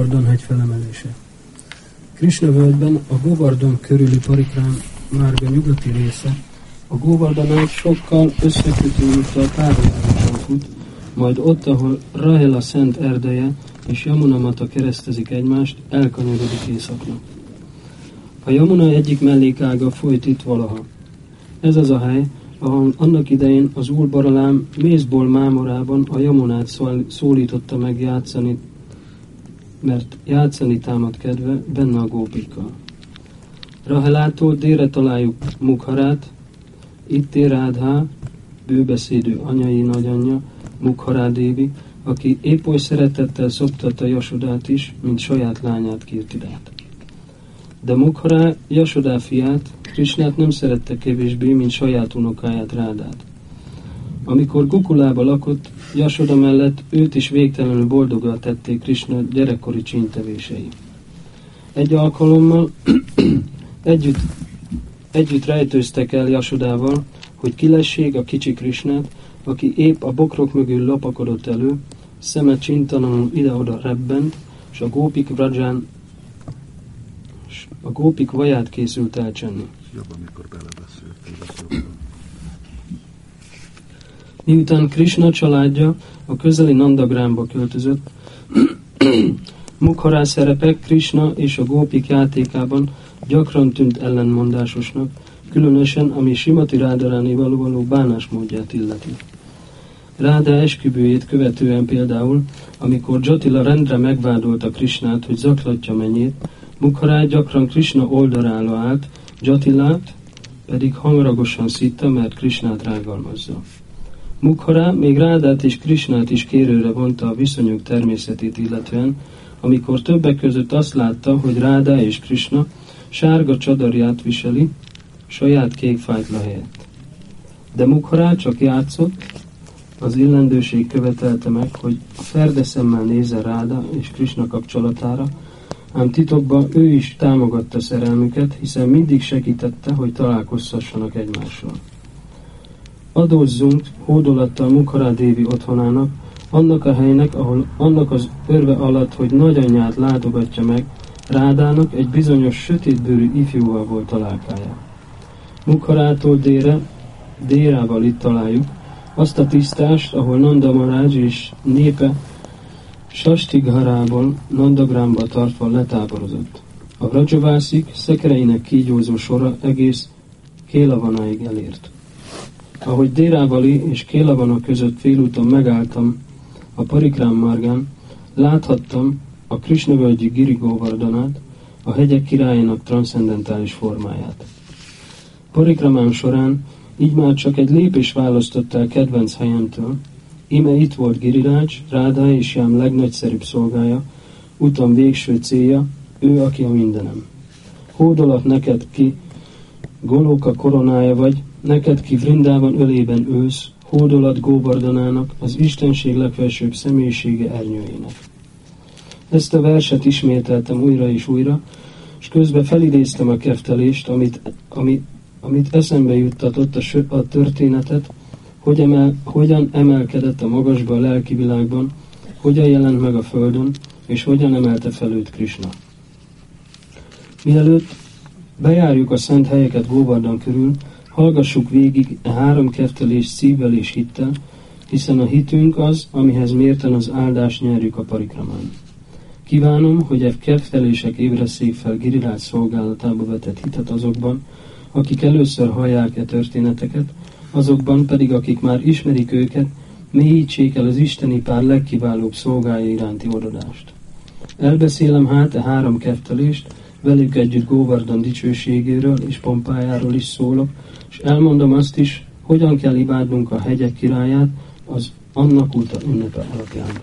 Govardhan hegy felemelése. Krishna völgyben a Govardhan körüli Parikrám Márga nyugati része, a Govardhanát sokkal összekötő, a párhuzamosan fut, majd ott, ahol Rahela szent erdeje és Yamuna Mata keresztezik egymást, elkanyarodik északra. A Yamuna egyik mellékága folyt itt valaha. Ez az a hely, ahol annak idején az úr Baralám Mézból mámorában a Yamunát szólította meg játszani mert játszani támad kedve benne a gópikkal. Rahelától délre találjuk Mukharát, itt ér Rádhá, bőbeszédő anyai nagyanyja, Mukharádévi, aki épp oly szeretettel szoptatta Jasodát is, mint saját lányát Kirtidát. De Mukhará Jasodá fiát, Krisnát nem szerette kevésbé, mint saját unokáját Rádát. Amikor Gukulába lakott, Jasoda mellett őt is végtelenül boldoggal tették Krishna gyerekkori csíntevései. Egy alkalommal együtt, együtt rejtőztek el Jasodával, hogy kilessék a kicsi Krishnát, aki épp a bokrok mögül lopakodott elő, szeme csintalanul ide-oda rebbent, és a gópik vraján a gópik vaját készült elcsenni. Jobb, amikor belebeszéltél, Miután Krishna családja a közeli Nandagrámba költözött, Mukhará szerepe Krishna és a gópik játékában gyakran tűnt ellenmondásosnak, különösen ami Simati Rádaráni való bánásmódját illeti. Ráda esküvőjét követően például, amikor Jatila rendre megvádolta Krishnát, hogy zaklatja mennyét, Mukhará gyakran Krishna oldalára állt, Jatilát pedig hangaragosan szitta, mert Krishnát rágalmazza. Mukhara még Rádát és Krisnát is kérőre vonta a viszonyok természetét illetően, amikor többek között azt látta, hogy Ráda és Krishna sárga csadarját viseli, saját kék fájtla helyett. De Mukhara csak játszott, az illendőség követelte meg, hogy a ferde szemmel nézze Ráda és Krishna kapcsolatára, ám titokban ő is támogatta szerelmüket, hiszen mindig segítette, hogy találkozhassanak egymással. Adózzunk hódolattal Mukharadévi otthonának, annak a helynek, ahol annak az örve alatt, hogy nagyanyját látogatja meg, Rádának egy bizonyos sötétbőrű ifjúval volt találkája. Mukharától délre, délával itt találjuk, azt a tisztást, ahol Nanda Marács és népe Sastigharából Nandagrámba tartva letáborozott. A Rajavászik szekereinek kígyózó sora egész Kélavanáig elért. Ahogy Dérávali és Kélavana között félúton megálltam a Parikrám Margán, láthattam a Krishnavölgyi Girigóvardanát, a hegyek királyának transzendentális formáját. Parikramám során így már csak egy lépés választott el kedvenc helyemtől, ime itt volt Girirács, Ráda és Jám legnagyszerűbb szolgája, utam végső célja, ő, aki a mindenem. Hódolat neked ki, Golóka koronája vagy, Neked ki Vrindában ölében ősz, hódolat Góbardanának, az Istenség legfelsőbb személyisége ernyőjének. Ezt a verset ismételtem újra és újra, és közben felidéztem a keftelést, amit, amit, amit eszembe juttatott a, a történetet, hogy emel, hogyan emelkedett a magasba a lelki világban, hogyan jelent meg a földön, és hogyan emelte fel őt Krishna. Mielőtt bejárjuk a szent helyeket Góbardan körül, Hallgassuk végig a három keftelés szívvel és hittel, hiszen a hitünk az, amihez mérten az áldást nyerjük a parikramán. Kívánom, hogy e keftelések ébreszék fel Girirát szolgálatába vetett hitet azokban, akik először hallják e történeteket, azokban pedig, akik már ismerik őket, mélyítsék el az isteni pár legkiválóbb szolgája iránti odadást. Elbeszélem hát a e három keftelést, velük együtt Góvardan dicsőségéről és pompájáról is szólok, és elmondom azt is, hogyan kell imádnunk a hegyek királyát az annak óta ünnepe alapján.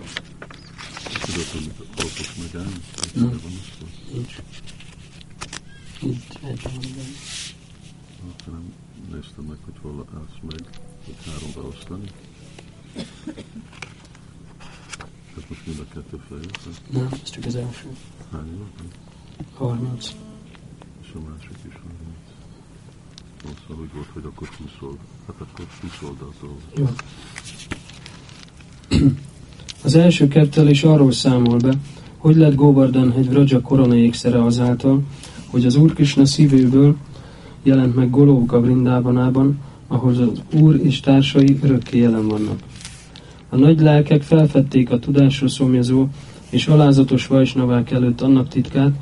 Tudod, hogy. Nincs. Hát nem néztem meg, hogy hol állsz meg, hogy háromba osztani. Ez most mind a kettő fejezet? Nem, ez csak az első. Hány van? 30. És a másik is van. Szóval úgy volt, hogy akkor 20 old. Hát akkor 20 oldaltól. Jó. Az első kettelés arról számol be, Hogy lett Govardhan egy Vraja korona ékszere azáltal, hogy az Úr Krishna szívéből jelent meg Golóka Brindábanában, ahol az Úr és társai örökké jelen vannak. A nagy lelkek felfedték a tudásra szomjazó és alázatos vajsnavák előtt annak titkát,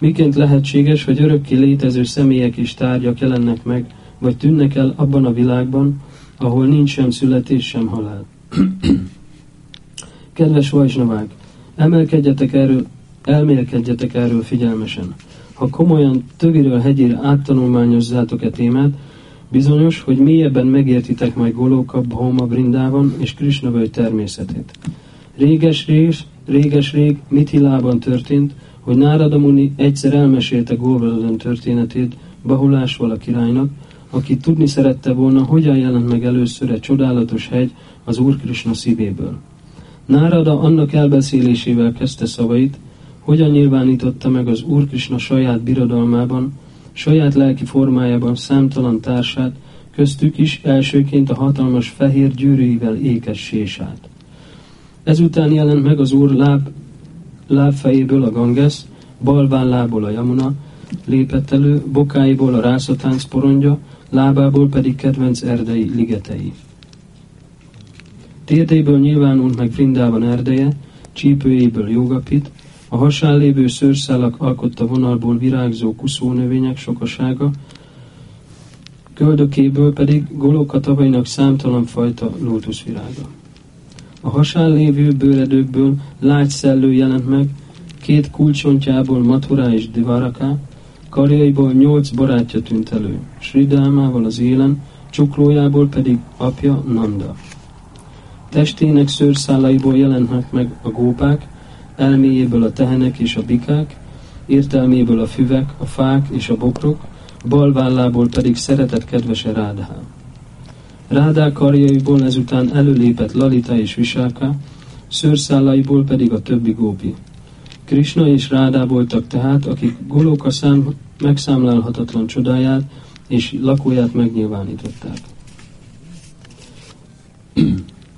miként lehetséges, hogy örökké létező személyek és tárgyak jelennek meg, vagy tűnnek el abban a világban, ahol nincs sem születés, sem halál. Kedves vajsnavák, emelkedjetek erről, elmélkedjetek erről figyelmesen. Ha komolyan töviről hegyére áttanulmányozzátok e témát, bizonyos, hogy mélyebben megértitek majd Golóka, Bhoma, Brindában és Krisna természetét. Réges-rég, réges-rég Mithilában történt, hogy Nárada Muni egyszer elmesélte Govardhan történetét Bahulásval a királynak, aki tudni szerette volna, hogyan jelent meg először egy csodálatos hegy az Úr Krishna szívéből. Nárada annak elbeszélésével kezdte szavait, hogyan nyilvánította meg az Úr Krishna saját birodalmában, saját lelki formájában számtalan társát, köztük is elsőként a hatalmas fehér gyűrűivel ékes sésát. Ezután jelent meg az Úr láb, lábfejéből a Ganges, bal lából a Yamuna, lépett elő, bokáiból a rászatánc porondja, lábából pedig kedvenc erdei ligetei. Térdéből nyilvánult meg Vrindában erdeje, csípőjéből jogapit, a hasán lévő szőrszálak alkotta vonalból virágzó kuszónövények sokasága, köldökéből pedig Golóka tavainak számtalan fajta lótuszvirága. A hasán lévő bőredőkből lágy szellő jelent meg, két kulcsontjából Mathura és Divaraka, karjaiból nyolc barátja tűnt elő, Sridámával az élen, csuklójából pedig apja Nanda. Testének szőrszálaiból jelentnek meg a gópák, elméjéből a tehenek és a bikák, értelméből a füvek, a fák és a bokrok, bal vállából pedig szeretett kedvese Rádhá. Rádá karjaiból ezután előlépett Lalita és Visáka, szőrszálaiból pedig a többi gópi. Krishna és Rádá voltak tehát, akik Golóka szám megszámlálhatatlan csodáját és lakóját megnyilvánították.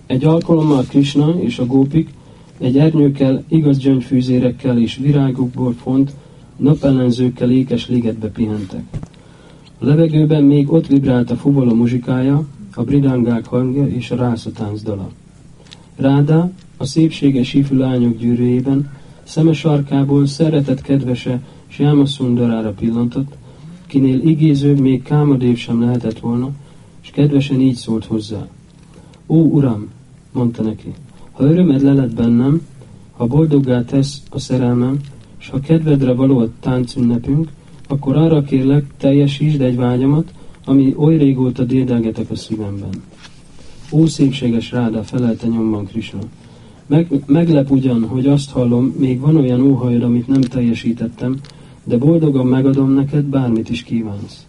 Egy alkalommal Krishna és a gópik egy ernyőkkel, igaz gyöngyfűzérekkel és virágokból font, napellenzőkkel ékes ligetbe pihentek. A levegőben még ott vibrált a fuvola muzsikája, a bridangák hangja és a rászatánc dala. Ráda a szépséges ifjú lányok gyűrűjében, szeme sarkából szeretett kedvese Siama Sundarára pillantott, kinél igézőbb még Kámadév sem lehetett volna, és kedvesen így szólt hozzá. Ó, uram, mondta neki, ha örömed lelet bennem, ha boldoggá tesz a szerelmem, és ha kedvedre való a táncünnepünk, akkor arra kérlek, teljesítsd egy vágyamat, ami oly régóta dédelgetek a szívemben. Ó szépséges ráda, felelte nyomban Krishna. Meg, meglep ugyan, hogy azt hallom, még van olyan óhajod, amit nem teljesítettem, de boldogan megadom neked, bármit is kívánsz.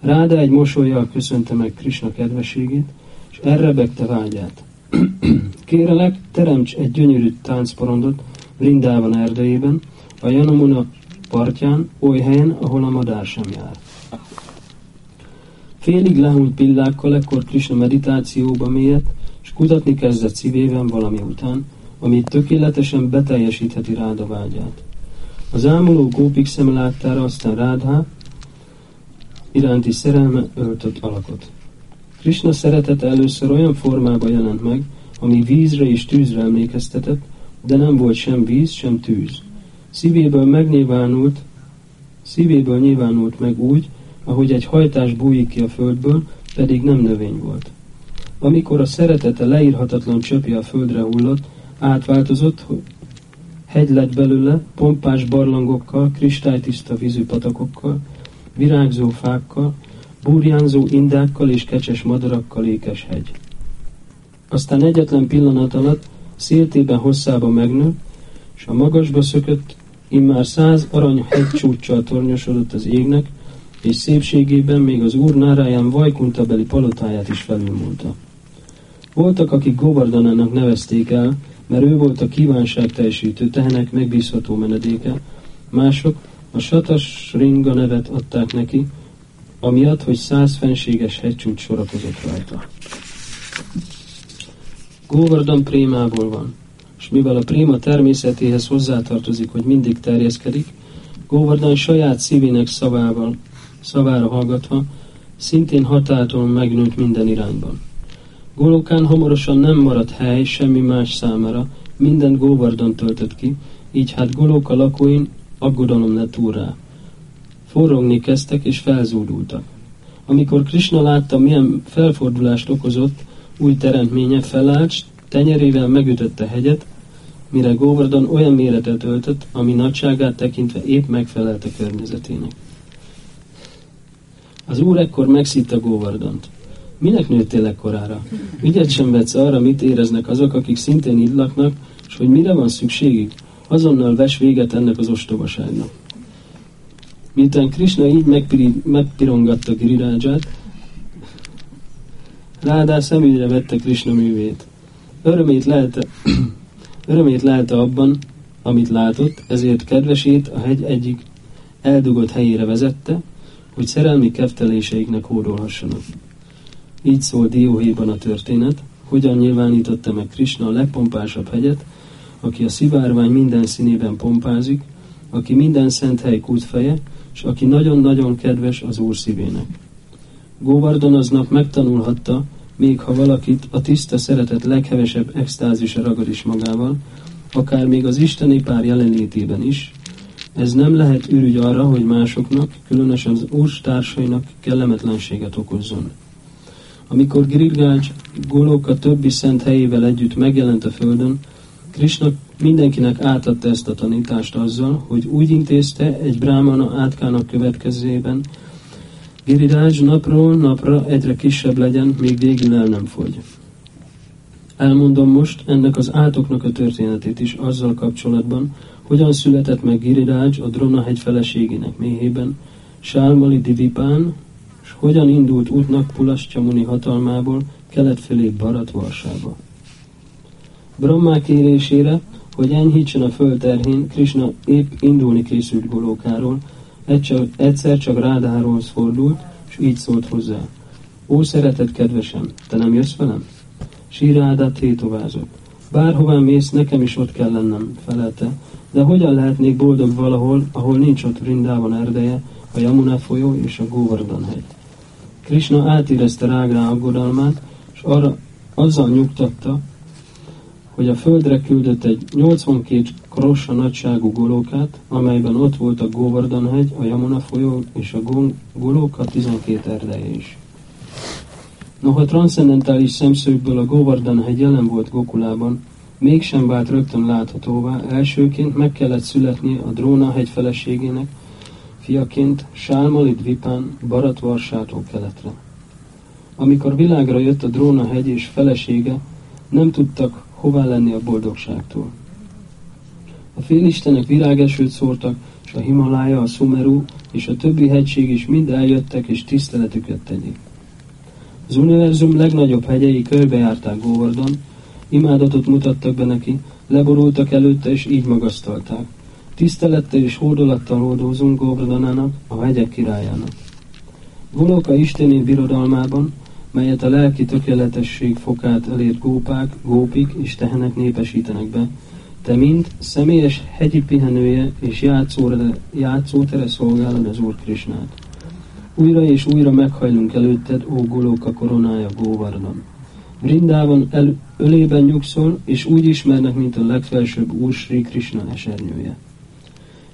Ráda egy mosolyjal köszönte meg Krishna kedveségét, és elrebegte vágyát. Kérelek, teremts egy gyönyörű táncporondot Vrindában erdejében, a Janamuna partján, oly helyen, ahol a madár sem jár. Félig lehúnyt pillákkal ekkor Krishna meditációba mélyett, és kutatni kezdett szívében valami után, ami tökéletesen beteljesítheti Ráda vágyát. Az ámuló gópik szeme láttára aztán Rádhá iránti szerelme öltött alakot. Krishna szeretete először olyan formában jelent meg, ami vízre és tűzre emlékeztetett, de nem volt sem víz, sem tűz. Szívéből megnyilvánult, szívéből nyilvánult meg úgy, ahogy egy hajtás bújik ki a földből, pedig nem növény volt. Amikor a szeretete leírhatatlan csöpje a földre hullott, átváltozott, hogy hegy lett belőle, pompás barlangokkal, kristálytiszta vízű patakokkal, virágzó fákkal, burjánzó indákkal és kecses madarakkal ékes hegy. Aztán egyetlen pillanat alatt széltében hosszában megnő, és a magasba szökött, immár száz arany hegycsúccsal tornyosodott az égnek, és szépségében még az úr náráján Vajkuntabeli palotáját is felülmúlta. Voltak, akik Govardanának nevezték el, mert ő volt a kívánság teljesítő tehenek megbízható menedéke, mások a Satas Ringa nevet adták neki, amiatt, hogy száz fenséges hegycsúcs sorakozott rajta. Govardhan prémából van. és mivel a préma természetéhez hozzátartozik, hogy mindig terjeszkedik, Govardhan saját szívének szavával, szavára hallgatva, szintén határtalan megnőtt minden irányban. Golokán hamarosan nem maradt hely semmi más számára, minden Govardhan töltött ki, így hát Golóka lakóin aggodalom lett úr rá. Forrogni kezdtek és felzúdultak. Amikor Krishna látta, milyen felfordulást okozott, új teremtménye felállt, tenyerével megütötte hegyet, mire Govardhan olyan méretet öltött, ami nagyságát tekintve épp megfelelt a környezetének. Az úr ekkor megszitta Govardhant. Minek nőttél ekkorára? Ügyet sem vetsz arra, mit éreznek azok, akik szintén itt laknak, és hogy mire van szükségük? Azonnal ves véget ennek az ostobaságnak. Miután Krishna így megpiri, megpirongatta Giriraját, Rádá szemügyre vette Krishna művét. Örömét lelte, örömét lelte abban, amit látott, ezért kedvesét a hegy egyik eldugott helyére vezette, hogy szerelmi kefteléseiknek hódolhassanak. Így szól Dióhéjban a történet, hogyan nyilvánította meg Krishna a legpompásabb hegyet, aki a szivárvány minden színében pompázik, aki minden szent hely kútfeje, és aki nagyon-nagyon kedves az Úr szívének. Góvardon aznap megtanulhatta, még ha valakit a tiszta szeretet leghevesebb extázisa ragad is magával, akár még az isteni pár jelenlétében is, ez nem lehet ürügy arra, hogy másoknak, különösen az társainak kellemetlenséget okozzon. Amikor Girirgács Golóka többi szent helyével együtt megjelent a földön, Krishna mindenkinek átadta ezt a tanítást azzal, hogy úgy intézte egy brámana átkának következében, Giriraj napról napra egyre kisebb legyen, még végül el nem fogy. Elmondom most ennek az átoknak a történetét is azzal kapcsolatban, hogyan született meg Giriraj a Drona hegy feleségének méhében, Sálmali Divipán, és hogyan indult útnak Pulaszcsamuni hatalmából kelet felé Barat Varsába. Brahmá kérésére, hogy enyhítsen a föld terhén, Krishna épp indulni készült Golókáról, egyszer csak Rádáról fordult, és így szólt hozzá. Ó, szeretett kedvesem, te nem jössz velem? Sírádát tétovázott. Bárhová mész, nekem is ott kell lennem, felelte, de hogyan lehetnék boldog valahol, ahol nincs ott Vrindában erdeje, a Yamuna folyó és a Govardhan hegy. Krishna átérezte Rágrá aggodalmát, és arra azzal nyugtatta, hogy a földre küldött egy 82 krossa nagyságú golókát, amelyben ott volt a Govardhan hegy, a Yamuna folyó és a golóka 12 erdeje is. Noha transzendentális szemszögből a Govardhan hegy jelen volt Gokulában, mégsem vált rögtön láthatóvá, elsőként meg kellett születni a Dróna hegy feleségének, fiaként Sálmalit Vipán Baratvarsától keletre. Amikor világra jött a Dróna hegy és felesége, nem tudtak hová lenni a boldogságtól. A félistenek virágesőt szórtak, és a Himalája, a Sumeru és a többi hegység is mind eljöttek, és tiszteletüket tegyék. Az univerzum legnagyobb hegyei körbejárták Govardon, imádatot mutattak be neki, leborultak előtte, és így magasztalták. Tisztelettel és hódolattal hordózunk Govardanának, a hegyek királyának. Goloka isteni birodalmában, melyet a lelki tökéletesség fokát elért gópák, gópik és tehenek népesítenek be, te mind személyes hegyi pihenője és játszótere, játszótere szolgálod az Úr Krisnát. Újra és újra meghajlunk előtted, ó Golóka koronája Góvardhan. Vrindában el, ölében nyugszol, és úgy ismernek, mint a legfelsőbb Úr Sri Krishna esernyője.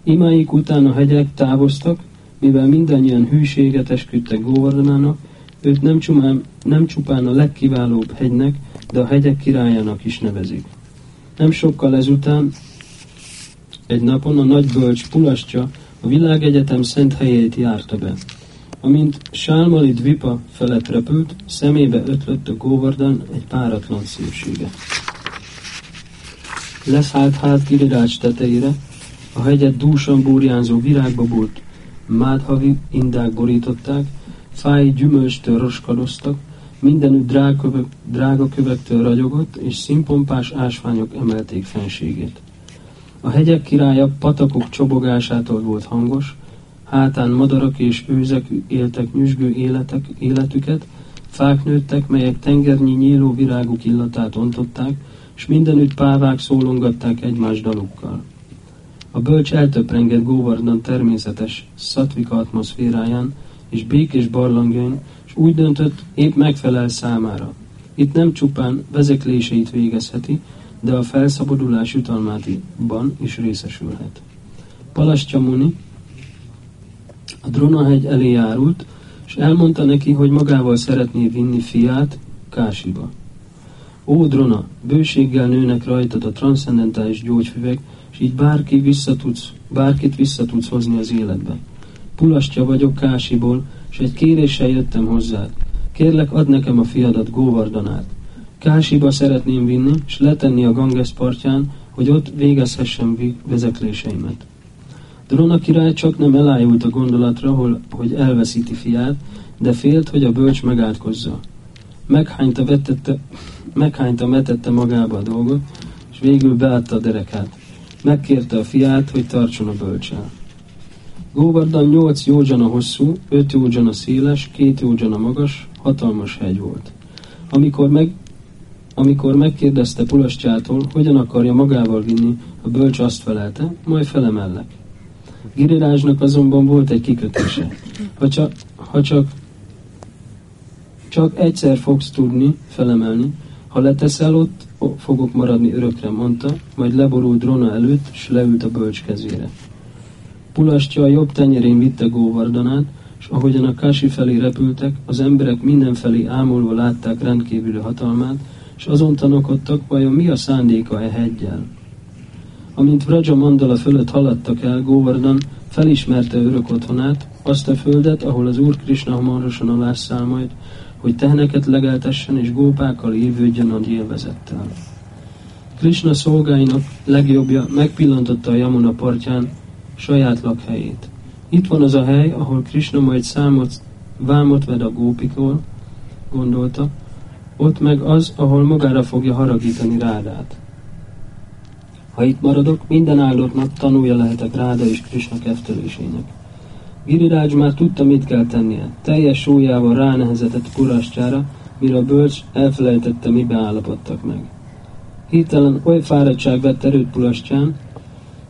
Imáik után a hegyek távoztak, mivel mindannyian hűséget esküdtek Góvardhanának, őt nem csupán, nem csupán a legkiválóbb hegynek, de a hegyek királyának is nevezik. Nem sokkal ezután, egy napon a nagy bölcs Pulascsa a világegyetem szent helyét járta be. Amint Sálmali Dvipa felett repült, szemébe ötlött a Góvardan egy páratlan szépsége. Leszállt hát Girirács tetejére, a hegyet dúsan burjánzó virágba bult, mádhavi indák borították, fáj gyümölcstől roskadoztak, mindenütt drága, drága kövektől ragyogott, és színpompás ásványok emelték fenségét. A hegyek királya patakok csobogásától volt hangos, hátán madarak és őzek éltek nyüzsgő életek, életüket, fák nőttek, melyek tengernyi nyíló viráguk illatát ontották, és mindenütt pávák szólongatták egymás dalukkal. A bölcs eltöprengett Góvardon természetes szatvika atmoszféráján és békés barlangjain, és úgy döntött, épp megfelel számára. Itt nem csupán vezekléseit végezheti, de a felszabadulás jutalmátiban is részesülhet. Palastya Muni a Dronahegy elé járult, és elmondta neki, hogy magával szeretné vinni fiát Kásiba. Ó, Drona, bőséggel nőnek rajtad a transzcendentális gyógyfüvek, és így bárki visszatudsz, bárkit visszatudsz hozni az életbe. Pulastja vagyok Kásiból, és egy kéréssel jöttem hozzád. Kérlek, add nekem a fiadat Góvardanát. Kásiba szeretném vinni, és letenni a Ganges partján, hogy ott végezhessem vezekléseimet. Drona király csak nem elájult a gondolatra, hogy elveszíti fiát, de félt, hogy a bölcs megátkozza. Meghányta, vetette, meghányta vetette magába a dolgot, és végül beadta a derekát. Megkérte a fiát, hogy tartson a bölcsel. Góvardan nyolc józsana hosszú, öt józsana széles, két józsana magas, hatalmas hegy volt. Amikor, meg, amikor megkérdezte Pulastyától, hogyan akarja magával vinni, a bölcs azt felelte, majd felemellek. Girirázsnak azonban volt egy kikötése. Ha csak, ha csak, csak egyszer fogsz tudni felemelni, ha leteszel ott, fogok maradni örökre, mondta, majd leborult Drona előtt, és leült a bölcs kezére. Pulastja a jobb tenyerén vitte Góvardanát, és ahogyan a Kási felé repültek, az emberek mindenfelé ámulva látták rendkívüli hatalmát, és azon tanakodtak, vajon mi a szándéka e heggyel. Amint Vraja Mandala fölött haladtak el, Góvardan felismerte örök otthonát, azt a földet, ahol az Úr Krishna hamarosan alásszál majd, hogy teheneket legeltessen és gópákkal évődjön nagy élvezettel. Krishna szolgáinak legjobbja megpillantotta a Yamuna partján saját lakhelyét. Itt van az a hely, ahol Krishna majd számot, vámot ved a gópikól, gondolta, ott meg az, ahol magára fogja haragítani Rádát. Ha itt maradok, minden áldottnak tanulja lehetek Ráda és Krishna keftelésének. Giriraj már tudta, mit kell tennie. Teljes súlyával ránehezetett kurastjára, mire a bölcs elfelejtette, mibe állapodtak meg. Hirtelen oly fáradtság vett erőt Pulastyán,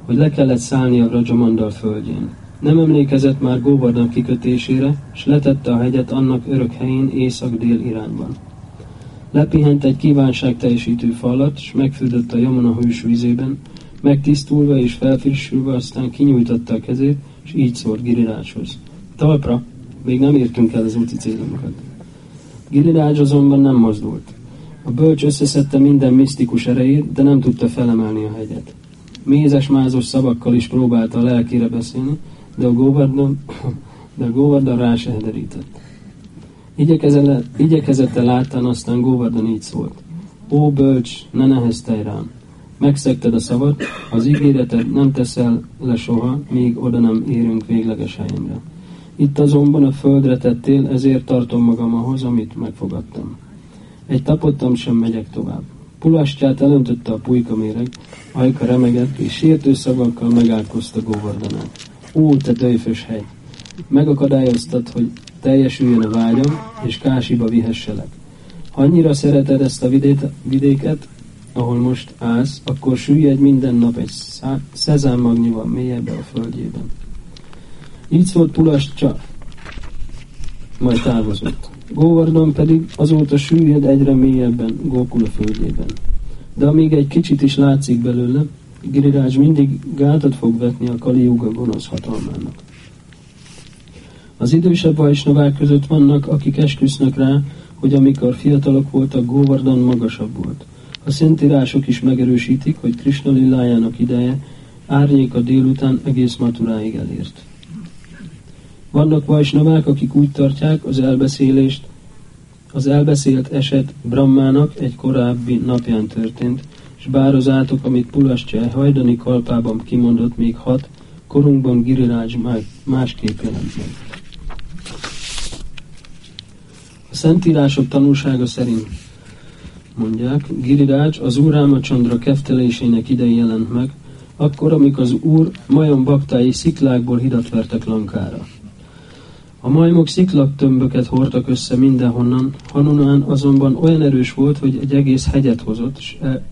hogy le kellett szállni a Rajamandal földjén. Nem emlékezett már Góvardan kikötésére, s letette a hegyet annak örök helyén észak-dél irányban. Lepihent egy kívánság teljesítő falat, s megfürdött a Jamona hős vízében, megtisztulva és felfrissülve, aztán kinyújtotta a kezét, és így szólt Giriráshoz. Talpra, még nem értünk el az úti célomokat. Girirás azonban nem mozdult. A bölcs összeszedte minden misztikus erejét, de nem tudta felemelni a hegyet. Mézes-mázos szavakkal is próbálta a lelkére beszélni, de a Govardon, de a Govardon rá se hederített. Igyekezette láttán, aztán Govardon így szólt. Ó bölcs, ne neheztelj rám! Megszegted a szavat, az ígéretet nem teszel le soha, míg oda nem érünk végleges helyemre. Itt azonban a földre tettél, ezért tartom magam ahhoz, amit megfogadtam. Egy tapottam sem megyek tovább. Pulastyát elöntötte a pulyka méreg, ajka remegett, és sértő szavakkal megálkozta Góvardanát. Ó, te döjfös hegy! Megakadályoztad, hogy teljesüljön a vágyam, és Kásiba vihesselek. Ha annyira szereted ezt a vidéket, ahol most állsz, akkor süllyedj minden nap egy szezámmagnyival mélyebbre a földjében. Így szólt Pulastya, majd távozott. Góvardon pedig azóta süllyed egyre mélyebben Gókula földjében. De amíg egy kicsit is látszik belőle, Giriraj mindig gátat fog vetni a Kaliuga gonosz hatalmának. Az idősebb vajsnavák között vannak, akik esküsznek rá, hogy amikor fiatalok voltak, Góvardon magasabb volt. A szentírások is megerősítik, hogy Krishna lillájának ideje árnyéka délután egész maturáig elért. Vannak vajsnavák, akik úgy tartják az elbeszélést, az elbeszélt eset Brahmának egy korábbi napján történt, és bár az átok, amit Pulastja hajdani kalpában kimondott még hat, korunkban Giriraj másképp jelent meg. A szentírások tanulsága szerint mondják, Giriraj az Úr Csandra keftelésének idején jelent meg, akkor, amikor az Úr majom baktái sziklákból hidat vertek Lankára. A majmok sziklaktömböket hordtak össze mindenhonnan, Hanunán azonban olyan erős volt, hogy egy egész hegyet hozott, és, el,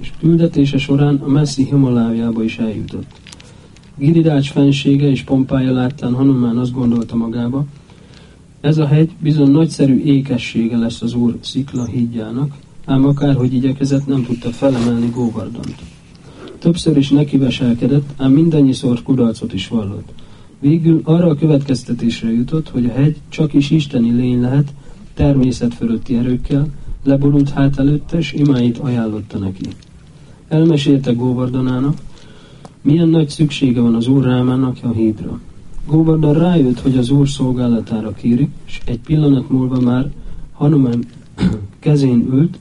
és küldetése során a messzi Himalájába is eljutott. Giridács fensége és pompája láttán Hanumán azt gondolta magába, ez a hegy bizony nagyszerű ékessége lesz az úr szikla hídjának, ám akárhogy igyekezett, nem tudta felemelni Góvardant. Többször is nekiveselkedett, ám mindannyiszor kudarcot is vallott. Végül arra a következtetésre jutott, hogy a hegy csak is isteni lény lehet, természet fölötti erőkkel, leborult hát előtte, és imáit ajánlotta neki. Elmesélte Góvardanának, milyen nagy szüksége van az úr Rámának a hídra. Góvardan rájött, hogy az úr szolgálatára kérik, és egy pillanat múlva már Hanuman kezén ült,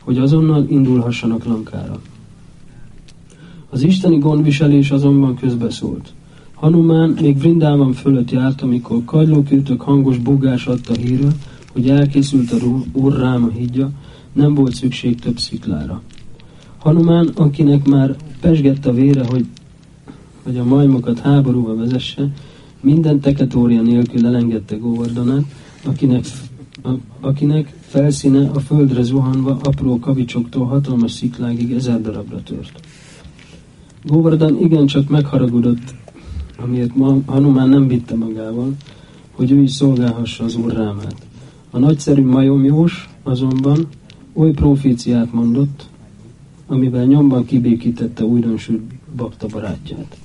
hogy azonnal indulhassanak Lankára. Az isteni gondviselés azonban közbeszólt. Hanumán még Vrindában fölött járt, amikor kagylókürtök hangos bugás adta hírül, hogy elkészült a úr Ráma hídja, nem volt szükség több sziklára. Hanumán, akinek már pesgett a vére, hogy, hogy a majmokat háborúba vezesse, minden teketória nélkül elengedte Góvardanát, akinek, a, akinek felszíne a földre zuhanva apró kavicsoktól hatalmas sziklágig ezer darabra tört. Góvardan igencsak megharagudott, amiért Hanumán nem vitte magával, hogy ő is szolgálhassa az úr. A nagyszerű majomjós azonban oly proféciát mondott, amivel nyomban kibékítette újdonsült bakta barátját.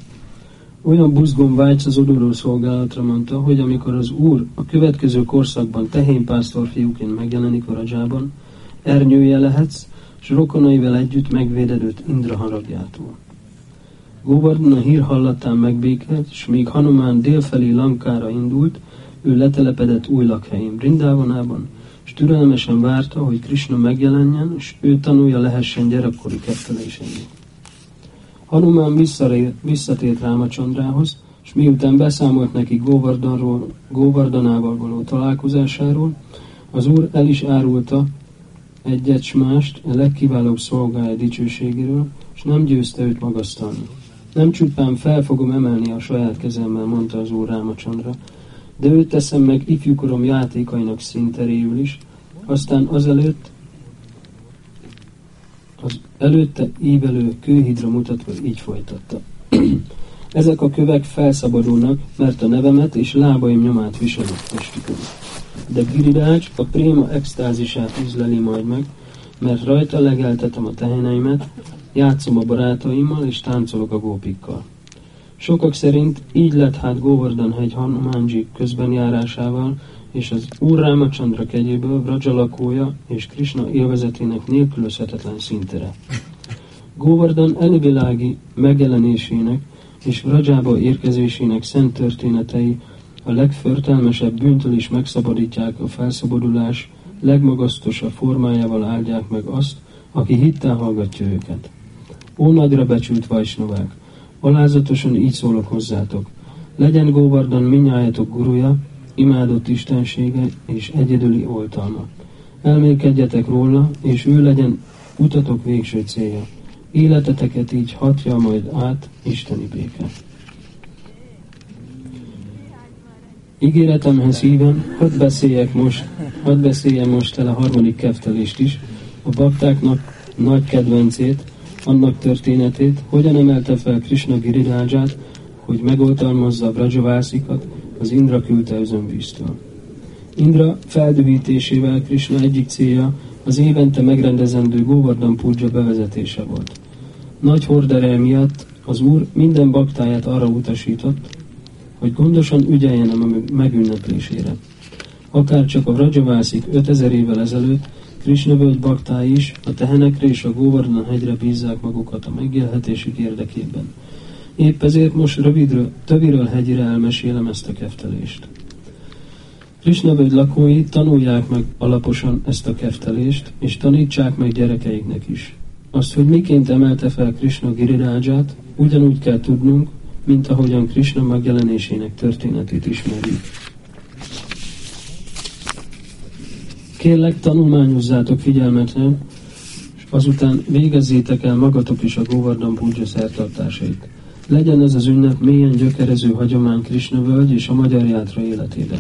Olyan buzgón vágysz az odoró szolgálatra, mondta, hogy amikor az úr a következő korszakban tehénypásztor fiúként megjelenik a rajában, ernyője lehetsz, és rokonaival együtt megvéded őt Indra haragjától. Govardhan a hír hallatán megbékelt, és míg Hanumán délfelé Lankára indult, ő letelepedett új lakhelyén, Brindávonában, és türelmesen várta, hogy Krishna megjelenjen, és ő tanulja lehessen gyerekkori ketteléseit. Hanumán visszatért Rámacsandrához, és miután beszámolt neki Góvardanról, Góvardanával való találkozásáról, az úr el is árulta egyet mást a legkiválóbb szolgája dicsőségéről, és nem győzte őt magasztalni. Nem csupán fel fogom emelni a saját kezemmel, mondta az úr Rámacsandra, de őt teszem meg ifjúkorom játékainak szinteréül is, aztán azelőtt az előtte ívelő kőhidra mutatva így folytatta. Ezek a kövek felszabadulnak, mert a nevemet és lábaim nyomát viselik testükön. De Giridács a préma extázisát üzleli majd meg, mert rajta legeltetem a teheneimet, játszom a barátaimmal és táncolok a gópikkal. Sokak szerint így lett hát Govardhan hegy Hanumanji közben járásával, és az Úr Rámacsandra kegyéből Vraja lakója és Krishna élvezetének nélkülözhetetlen szintere. Govardhan elvilági megjelenésének és Vrajába érkezésének szent történetei a legförtelmesebb bűntől is megszabadítják a felszabadulás legmagasztosabb formájával áldják meg azt, aki hittel hallgatja őket. Ó nagyra becsült vajsnovák, alázatosan így szólok hozzátok. Legyen Góvardan minnyájatok gurúja, imádott istensége és egyedüli oltalma. Elmélkedjetek róla, és ő legyen utatok végső célja. Életeteket így hatja majd át Isteni béke. Ígéretemhez híven, hadd beszéljek most, hadd beszéljem most el a harmadik keftelést is, a baktáknak nagy kedvencét, annak történetét, hogyan emelte fel Krishna Giriráját, hogy megoltalmazza a Brajavászikat, az Indra küldte özönvíztől. Indra feldühítésével Krishna egyik célja az évente megrendezendő Govardhan Purja bevezetése volt. Nagy hordere miatt az úr minden baktáját arra utasított, hogy gondosan ügyeljen a megünneplésére. Akár csak a Vrajavászik 5000 évvel ezelőtt Krishna völgy baktái is a tehenekre és a Govardhan hegyre bízzák magukat a megélhetésük érdekében. Épp ezért most rövidről, töviről hegyire elmesélem ezt a keftelést. Krishna völgy lakói tanulják meg alaposan ezt a keftelést, és tanítsák meg gyerekeiknek is. Azt, hogy miként emelte fel Krishna Giriráját, ugyanúgy kell tudnunk, mint ahogyan Krishna megjelenésének történetét ismerjük. Kérlek, tanulmányozzátok figyelmetlen, és azután végezzétek el magatok is a Govardhan Puja szertartásait. Legyen ez az ünnep mélyen gyökerező hagyomány Krishna völgy és a magyar játra életében.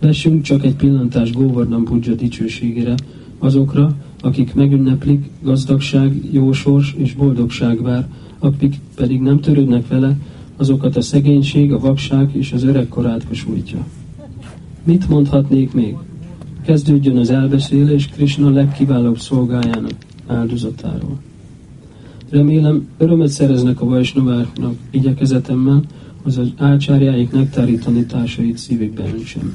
Vessünk csak egy pillantást Govardhan Puja dicsőségére, azokra, akik megünneplik, gazdagság, jósors és boldogság vár, akik pedig nem törődnek vele, azokat a szegénység, a vakság és az öregkorát sújtja. Mit mondhatnék még? Kezdődjön az elbeszélés Krishna legkiválóbb szolgájának áldozatáról. Remélem, örömet szereznek a vajsnováknak igyekezetemmel, az ácsárjáik nektári tanításait szívükben sem.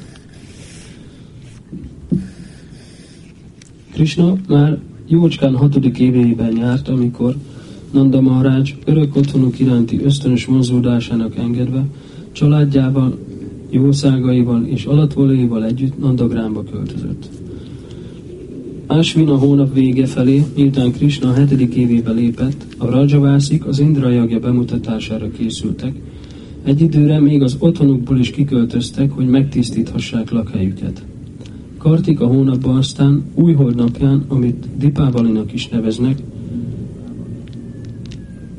Krishna már jócskán hatodik évében járt, amikor Nanda Maharaj örök otthonuk iránti ösztönös vonzódásának engedve családjával, jószágaival és alatvolaival együtt Nandagrámba költözött. Ásvina hónap vége felé, miután Krishna a hetedik évébe lépett, a Rajavászik az Indrajagja bemutatására készültek, egy időre még az otthonukból is kiköltöztek, hogy megtisztíthassák lakhelyüket. Kartika hónapban aztán új holdnapján, amit Dipávalinak is neveznek,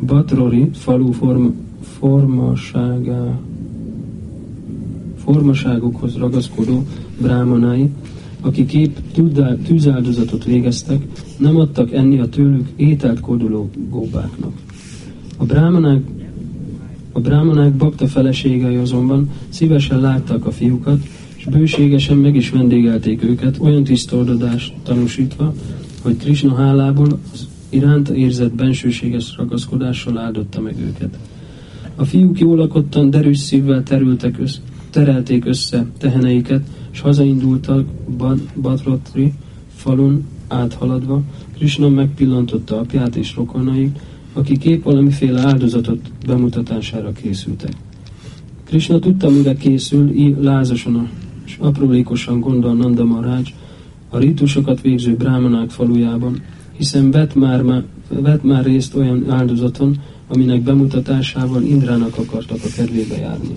Batrori falu form, formaságá, formaságokhoz ragaszkodó brámanái, akik épp tűzáldozatot végeztek, nem adtak enni a tőlük ételt kóduló góbáknak. A brámanák, a brámanák bakta feleségei azonban szívesen láttak a fiúkat, és bőségesen meg is vendégelték őket, olyan tisztoldadást tanúsítva, hogy Krishna hálából az iránt érzett bensőséges ragaszkodással áldotta meg őket. A fiúk jól derűs szívvel terültek össze, terelték össze teheneiket, és hazaindultak Batrotri falun áthaladva. Krishna megpillantotta apját és rokonait, akik épp valamiféle áldozatot bemutatására készültek. Krishna tudta, mire készül, így lázasan és aprólékosan gondol Nanda Maharaj a rítusokat végző brámanák falujában, hiszen vett már, vett már részt olyan áldozaton, aminek bemutatásával Indrának akartak a kedvébe járni.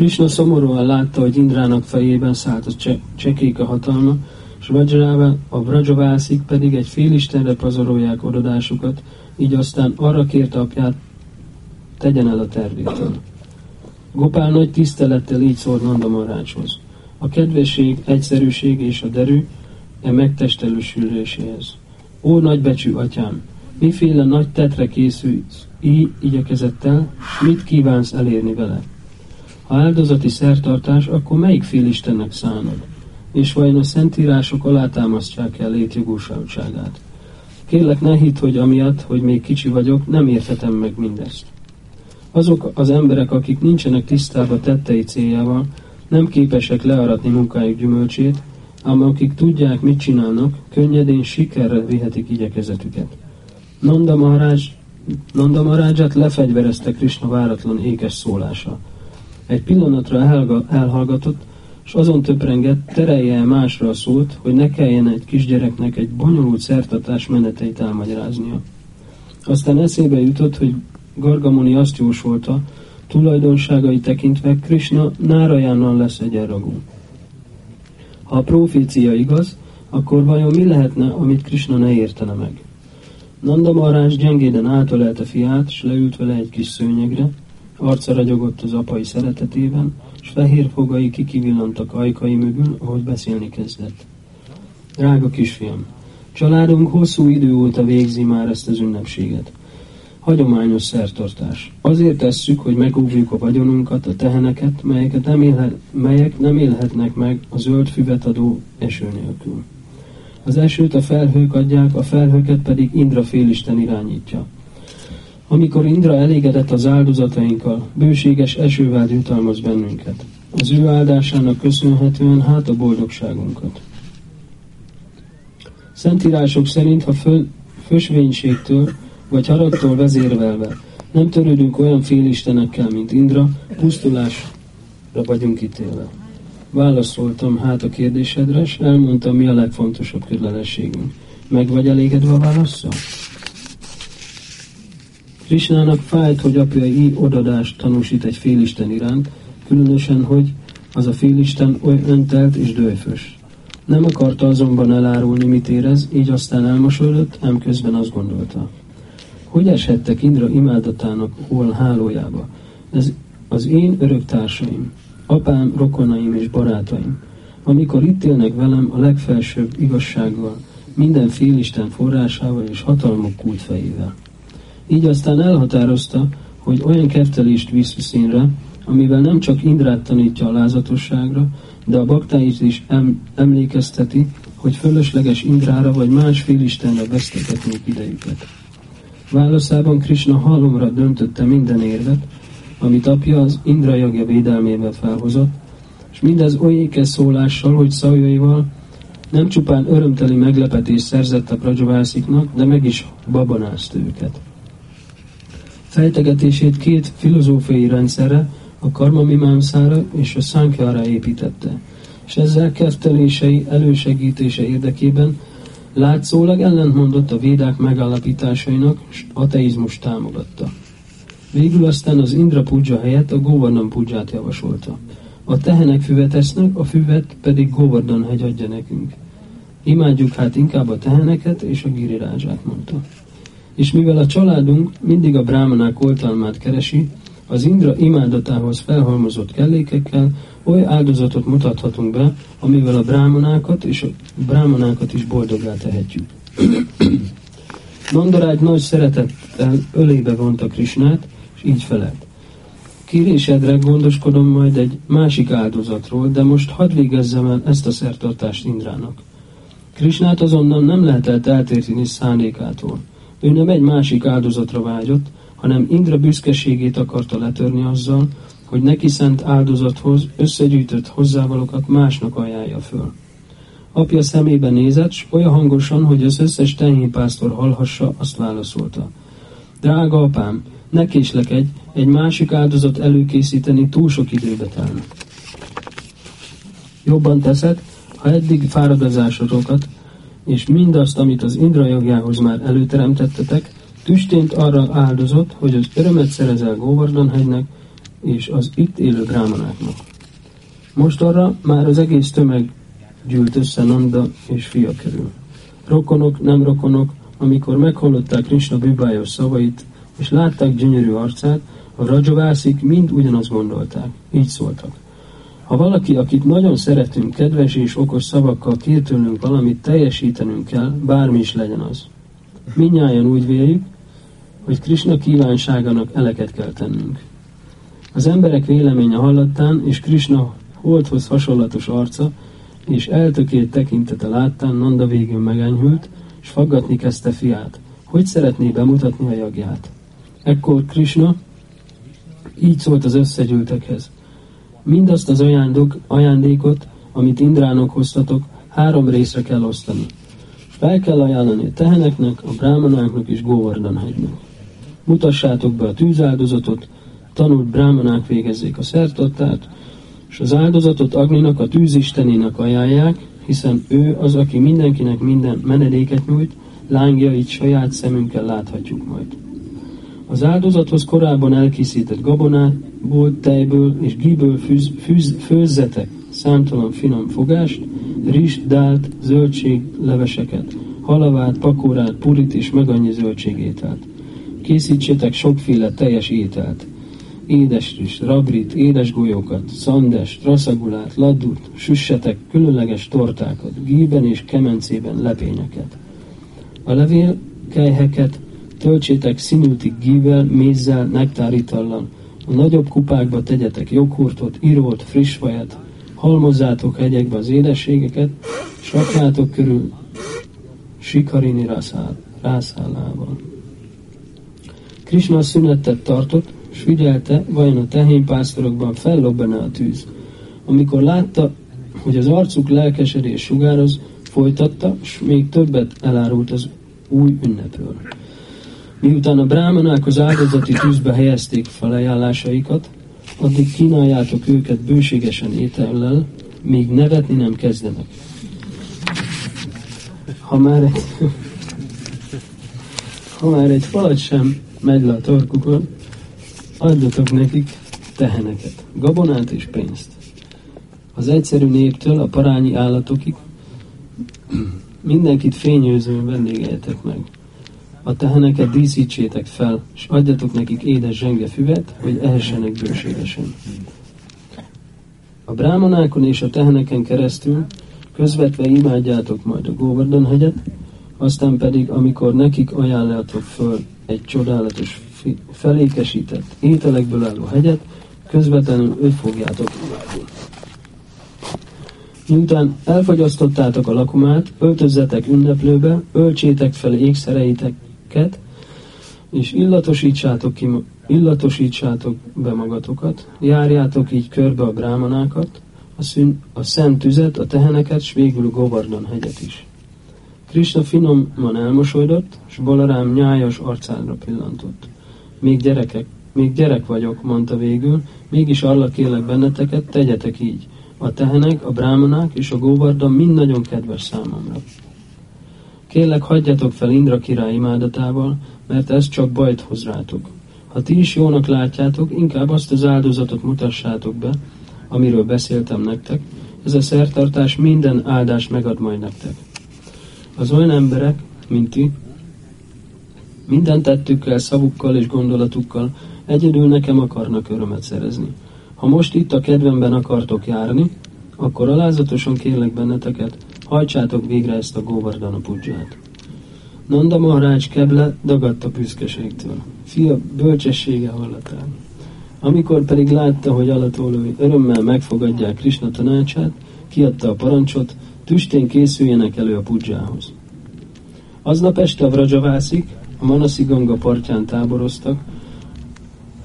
Krishna szomorúan látta, hogy Indrának fejében szállt a cse- csekék a hatalma, és Vajrával a Vrajavászik pedig egy félistenre pazarolják orodásukat, így aztán arra kérte apját, tegyen el a tervétől. Gopál nagy tisztelettel így szólt Nanda Marácshoz. A kedvesség, egyszerűség és a derű e megtestelősüléséhez. Ó nagybecsű atyám, miféle nagy tetre készülsz így igyekezettel, mit kívánsz elérni vele? Ha áldozati szertartás, akkor melyik fél Istennek szánod? És vajon a szentírások alátámasztják el létjogóságát? Kérlek, ne hidd, hogy amiatt, hogy még kicsi vagyok, nem érthetem meg mindezt. Azok az emberek, akik nincsenek tisztában tettei céljával, nem képesek learatni munkájuk gyümölcsét, ám akik tudják, mit csinálnak, könnyedén sikerre vihetik igyekezetüket. Nanda Maharaj, Nanda Maharaját lefegyverezte Krishna váratlan ékes szólása. Egy pillanatra elga, elhallgatott, és azon töprengett, terelje el másra a hogy ne kelljen egy kisgyereknek egy bonyolult szertatás meneteit elmagyaráznia. Aztán eszébe jutott, hogy Gargamuni azt jósolta, tulajdonságai tekintve Krishna Nárajánnal lesz egyenragú. Ha a profécia igaz, akkor vajon mi lehetne, amit Krishna ne értene meg? Nanda Maharaj gyengéden átölelte fiát, és leült vele egy kis szőnyegre, arca ragyogott az apai szeretetében, és fehér fogai kikivillantak ajkai mögül, ahogy beszélni kezdett. Drága kisfiam, családunk hosszú idő óta végzi már ezt az ünnepséget. Hagyományos szertartás. Azért tesszük, hogy megóvjuk a vagyonunkat, a teheneket, melyeket nem élhet, melyek nem élhetnek meg a zöld füvet adó eső nélkül. Az esőt a felhők adják, a felhőket pedig Indra félisten irányítja. Amikor Indra elégedett az áldozatainkkal, bőséges esővel jutalmaz bennünket. Az ő áldásának köszönhetően hát a boldogságunkat. Szentírások szerint, ha föl, fösvénységtől vagy haragtól vezérvelve nem törődünk olyan félistenekkel, mint Indra, pusztulásra vagyunk ítélve. Válaszoltam hát a kérdésedre, és elmondtam, mi a legfontosabb kötelességünk. Meg vagy elégedve a válaszsal? Krisnának fájt, hogy apja így odadást tanúsít egy félisten iránt, különösen, hogy az a félisten oly öntelt és dőfös. Nem akarta azonban elárulni, mit érez, így aztán elmosolyodott, ám közben azt gondolta. Hogy eshettek Indra imádatának hol hálójába? Ez az én örök társaim, apám, rokonaim és barátaim. amikor itt élnek velem a legfelsőbb igazsággal, minden félisten forrásával és hatalmuk kultfejével. Így aztán elhatározta, hogy olyan kertelést visz színre, amivel nem csak Indrát tanítja a lázatosságra, de a baktáit is em- emlékezteti, hogy fölösleges Indrára vagy más félistenre vesztegetnék idejüket. Válaszában Krishna halomra döntötte minden érvet, amit apja az Indra jagja védelmébe felhozott, és mindez olyékes szólással, hogy szavaival nem csupán örömteli meglepetés szerzett a prajavásziknak, de meg is babonázta őket. Fejtegetését két filozófiai rendszerre, a karma mimamszára és a szánkára építette, és ezzel kertelései elősegítése érdekében látszólag ellentmondott a védák megállapításainak, és ateizmus támogatta. Végül aztán az Indra Puja helyett a Govardhan Puját javasolta. A tehenek füvet esznek, a füvet pedig Govardhan hegy adja nekünk. Imádjuk hát inkább a teheneket és a girirázsát, mondta. És mivel a családunk mindig a brámanák oltalmát keresi, az Indra imádatához felhalmozott kellékekkel oly áldozatot mutathatunk be, amivel a brámanákat és a brámanákat is boldoggá tehetjük. Nandarágy nagy szeretettel ölébe vonta Krisnát, és így felelt. Kérésedre gondoskodom majd egy másik áldozatról, de most hadd végezzem el ezt a szertartást Indrának. Krisnát azonnan nem lehetett eltérteni szándékától. Ő nem egy másik áldozatra vágyott, hanem Indra büszkeségét akarta letörni azzal, hogy neki szent áldozathoz összegyűjtött hozzávalókat másnak ajánlja föl. Apja szemébe nézett, s olyan hangosan, hogy az összes tenyénpásztor hallhassa, azt válaszolta. Drága apám, ne késlekedj, egy másik áldozat előkészíteni túl sok időbe telne. Jobban teszed, ha eddig fáradozásotokat, és mindazt, amit az Indra jogjához már előteremtettetek, tüstént arra áldozott, hogy az örömet szerezel Govardhan hegynek és az itt élő grámanáknak. Most arra már az egész tömeg gyűlt össze Nanda és fia körül. Rokonok, nem rokonok, amikor meghallották Krishna bűbájos szavait, és látták gyönyörű arcát, a rajavászik mind ugyanazt gondolták. Így szóltak. Ha valaki, akit nagyon szeretünk, kedves és okos szavakkal kér tőlünk valamit, teljesítenünk kell, bármi is legyen az. Minnyáján úgy véljük, hogy Krishna kívánságának eleket kell tennünk. Az emberek véleménye hallattán, és Krishna holdhoz hasonlatos arca, és eltökélt tekintete láttán Nanda végül megenyhült, és faggatni kezdte fiát, hogy szeretné bemutatni a jagját. Ekkor Krishna így szólt az összegyűltekhez. Mindazt az ajándok, ajándékot, amit Indrának hoztatok, három részre kell osztani. Fel kell ajánlani a teheneknek, a brámanáknak és Govardhan hegynek. Mutassátok be a tűzáldozatot, tanult brámanák végezzék a szertartát, és az áldozatot Agninak, a tűzistenének ajánlják, hiszen ő az, aki mindenkinek minden menedéket nyújt, lángjait saját szemünkkel láthatjuk majd. Az áldozathoz korábban elkészített gabonából, tejből és gíből fűz, fűz, főzzetek számtalan finom fogást, rizst, dált, zöldség, leveseket, halavát, pakórát, purit és meg annyi zöldségételt. Készítsétek sokféle teljes ételt, édesrist, rabrit, édes golyókat, szandest, raszagulát, laddut, süssetek különleges tortákat, gíben és kemencében lepényeket. A levél kejheket töltsétek színültig gível, mézzel, nektárítallal. A nagyobb kupákba tegyetek joghurtot, írót, friss vajat, halmozzátok hegyekbe az édességeket, és rakjátok körül sikarini rászállával. Krishna szünetet tartott, és figyelte, vajon a tehénpásztorokban fellobban a tűz. Amikor látta, hogy az arcuk lelkesedés sugároz, folytatta, és még többet elárult az új ünnepről. Miután a brámanák az áldozati tűzbe helyezték felajánlásaikat, addig kínáljátok őket bőségesen étellel, még nevetni nem kezdenek. Ha már egy, ha már egy falat sem megy le a torkukon, adjatok nekik teheneket, gabonát és pénzt. Az egyszerű néptől a parányi állatokig mindenkit fényőzően vendégeljetek meg. A teheneket díszítsétek fel, és adjatok nekik édes zsenge füvet, hogy ehessenek bőségesen. A brámanákon és a teheneken keresztül közvetve imádjátok majd a Govardhan hegyet, aztán pedig, amikor nekik ajánljátok föl egy csodálatos, felékesített ételekből álló hegyet, közvetlenül őt fogjátok imádni. Miután elfogyasztottátok a lakomát, öltözzetek ünneplőbe, öltsétek fel ékszereiteket, és illatosítsátok, ki, illatosítsátok be magatokat, járjátok így körbe a brámanákat, a, szün, a szent tüzet, a teheneket, s végül Govardhan hegyet is. Krishna finoman elmosolyodott, s Balarám nyájas arcára pillantott. Még gyerekek, még gyerek vagyok, mondta végül, mégis arra kérlek benneteket, tegyetek így. A tehenek, a brámanák és a góvarda mind nagyon kedves számomra. Kérlek, hagyjatok fel Indra király imádatával, mert ez csak bajt hoz rátok. Ha ti is jónak látjátok, inkább azt az áldozatot mutassátok be, amiről beszéltem nektek, ez a szertartás minden áldás megad majd nektek. Az olyan emberek, mint ti, minden tettükkel, szavukkal és gondolatukkal egyedül nekem akarnak örömet szerezni. Ha most itt a kedvemben akartok járni, akkor alázatosan kérlek benneteket, hajtsátok végre ezt a Govardhana pudzsát. Nanda Maharaj keble dagadt a büszkeségtől. Fia bölcsessége hallatán. Amikor pedig látta, hogy alatólói örömmel megfogadják Krishna tanácsát, kiadta a parancsot, tüstén készüljenek elő a pudzsához. Aznap este a Vrajavászik a Manasi Ganga partján táboroztak,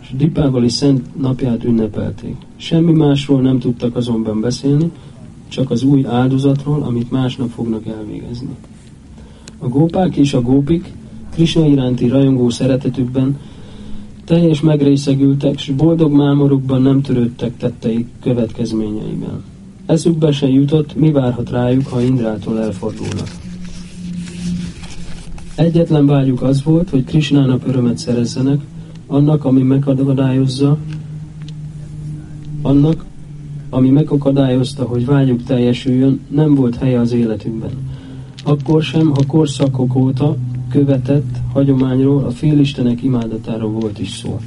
és Dipávali szent napját ünnepelték. Semmi másról nem tudtak azonban beszélni, csak az új áldozatról, amit másnap fognak elvégezni. A gópák és a gópik Krishna iránti rajongó szeretetükben teljes megrészegültek, és boldog mámorukban nem törődtek tetteik következményeivel. Eszükbe se jutott, mi várhat rájuk, ha Indrától elfordulnak. Egyetlen vágyuk az volt, hogy Krisnának örömet szerezzenek, annak, ami megakadályozza, annak, ami megakadályozta, hogy vágyuk teljesüljön, nem volt helye az életükben. Akkor sem, ha korszakok óta követett hagyományról, a félistenek imádatáról volt is szó.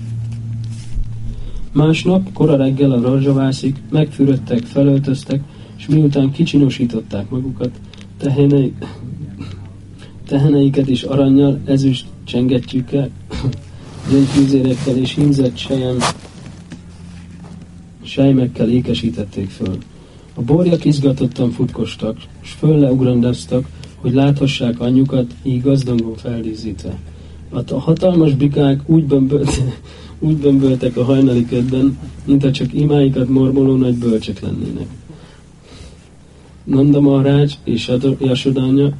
Másnap, kora reggel a razsavászik, megfürödtek, felöltöztek, és miután kicsinosították magukat, tehenei, teheneiket is aranyjal, ezüst csengettyűkkel, gyöngyfűzérekkel és hímzett sejem, sejmekkel ékesítették föl. A borjak izgatottan futkostak, s fölleugrandeztak, hogy láthassák anyjukat, így gazdagon feldíszítve. A hatalmas bikák úgy, bömbölt, úgy bömböltek a hajnali ködben, mintha csak imáikat mormoló nagy bölcsek lennének. Nanda Maharaj és Yasodanya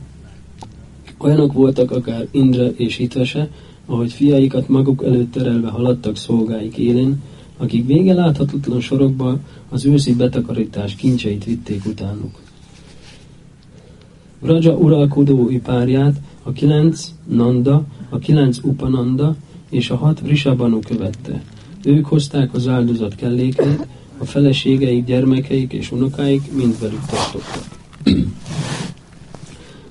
olyanok voltak akár Indra és Hitvese, ahogy fiaikat maguk előtt terelve haladtak szolgáik élén, akik vége láthatatlan sorokba az őszi betakarítás kincseit vitték utánuk. Raja uralkodói párját, a kilenc Nanda, a kilenc Upananda és a hat Vrishabanu követte. Ők hozták az áldozat kellékeit, a feleségeik, gyermekeik és unokáik mind velük tartottak.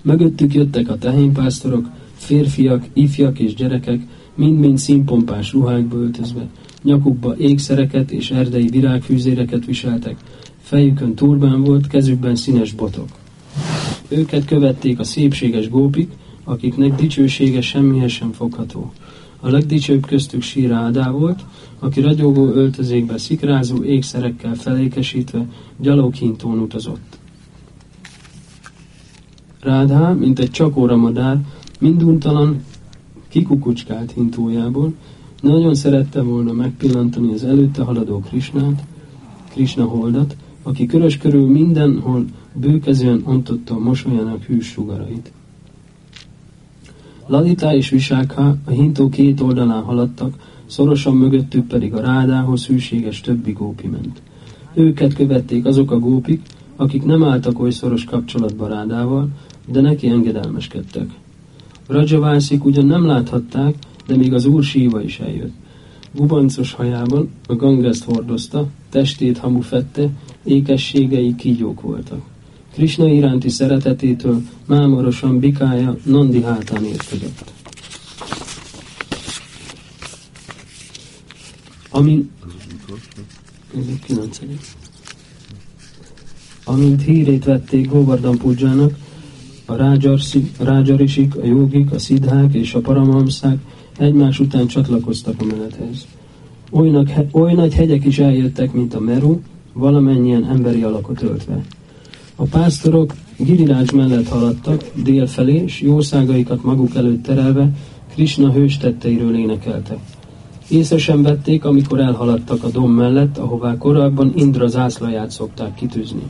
Mögöttük jöttek a tehénpásztorok, férfiak, ifjak és gyerekek, mind-mind színpompás ruhákba öltözve, nyakukba ékszereket és erdei virágfűzéreket viseltek, fejükön turbán volt, kezükben színes botok. Őket követték a szépséges gópik, akiknek dicsősége semmihez sem fogható. A legdicsőbb köztük Síra Ádá volt, aki ragyogó öltözékbe szikrázó ékszerekkel felékesítve gyaloghintón utazott. Rádhá, mint egy csakóra madár, minduntalan kikukucskált hintójából, nagyon szerette volna megpillantani az előtte haladó Krisnát, Krishna holdat, aki körös körül mindenhol bőkezően ontotta a mosolyának hűs sugarait. Lalita és Visákha a hintó két oldalán haladtak, szorosan mögöttük pedig a rádához hűséges többi gópi ment. Őket követték azok a gópik, akik nem álltak oly szoros kapcsolatba rádával, de neki engedelmeskedtek. Rajavászik ugyan nem láthatták, de még az úr síva is eljött. Gubancos hajában a gangaszt hordozta, testét hamu fette, ékességei kígyók voltak. Krishna iránti szeretetétől mámorosan bikája Nandi hátán érkezett. Ami... Ez a kilencedik. Amint hírét vették Govardhan Pudzsának, a rágyarisik, a jogik, a szidhák és a paramamszák egymás után csatlakoztak a menethez. Oly, oly nagy hegyek is eljöttek, mint a Meru, valamennyien emberi alakot öltve. A pásztorok Giriraj mellett haladtak, dél felé, és jószágaikat maguk előtt terelve, Krishna hőstetteiről énekeltek. Észre sem vették, amikor elhaladtak a dom mellett, ahová korábban Indra zászlaját szokták kitűzni.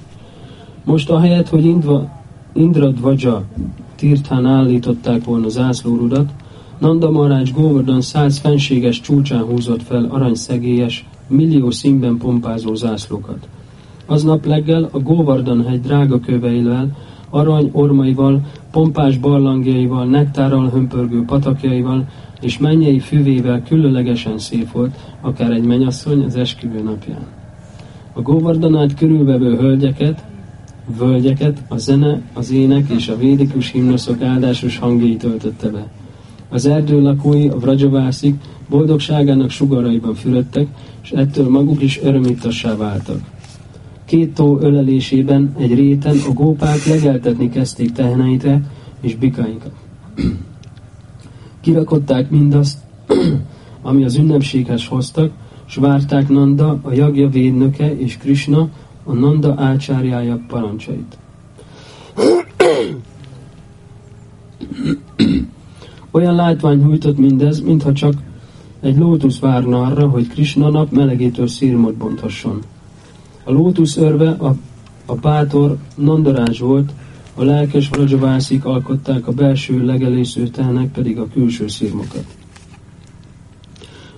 Most ahelyett, hogy Indra, Indra Dvaja tirthán állították volna zászlórudat, Nanda Marács Govardhan száz fenséges csúcsán húzott fel aranyszegélyes, millió színben pompázó zászlókat. Aznap leggel a Govardhan hegy drága köveivel, arany ormaival, pompás barlangjaival, nektárral hömpörgő patakjaival és mennyei füvével különlegesen szép volt, akár egy menyasszony az esküvő napján. A Govardhanát körülvevő hölgyeket, völgyeket a zene, az ének és a védikus himnoszok áldásos hangjai töltötte be. Az erdő lakói, a vrajavászik boldogságának sugaraiban fürödtek, és ettől maguk is örömítassá váltak. Két tó ölelésében egy réten a gópák legeltetni kezdték teheneitre és bikáinkat. Kirakották mindazt, ami az ünnepséghez hoztak, s várták Nanda, a jagja védnöke és Krishna, a Nanda ácsárjája parancsait. Olyan látvány nyújtott mindez, mintha csak egy lótusz várna arra, hogy Krishna nap melegétől szírmot bonthasson. A lótusz örve a, a pátor Nandarázs volt, a lelkes vrajavászik alkották a belső legelésző tehenek pedig a külső szírmokat.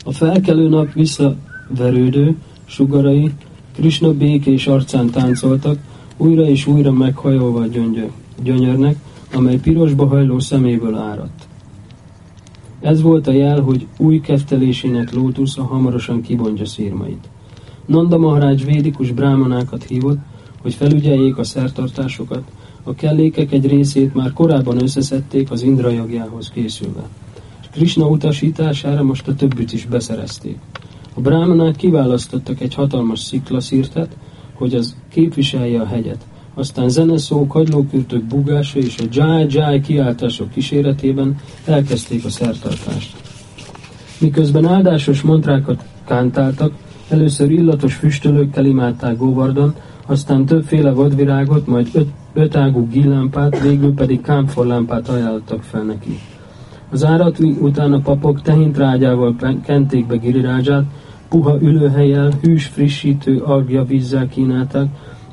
A felkelő nap visszaverődő sugarai Krishna békés arcán táncoltak, újra és újra meghajolva a gyöngyö, gyönyörnek, amely pirosba hajló szeméből áradt. Ez volt a jel, hogy új keftelésének lótusza hamarosan kibontja szírmait. Nanda Maharaj védikus brámanákat hívott, hogy felügyeljék a szertartásokat, a kellékek egy részét már korábban összeszedték az indrajagjához készülve. És Krishna utasítására most a többit is beszerezték. A brámanák kiválasztottak egy hatalmas sziklaszírtet, hogy az képviselje a hegyet. Aztán zeneszó, kagylókürtök bugása és a jai kiáltások kíséretében elkezdték a szertartást. Miközben áldásos mantrákat kántáltak, először illatos füstölőkkel imádták Góvardan, aztán többféle vadvirágot, majd öt, ötágú gillámpát, végül pedig kámforlámpát ajánlottak fel neki. Az árat után a papok tehintrágyával kenték be Girirázsát, puha ülőhelyel, hűs frissítő algja vízzel kínálták,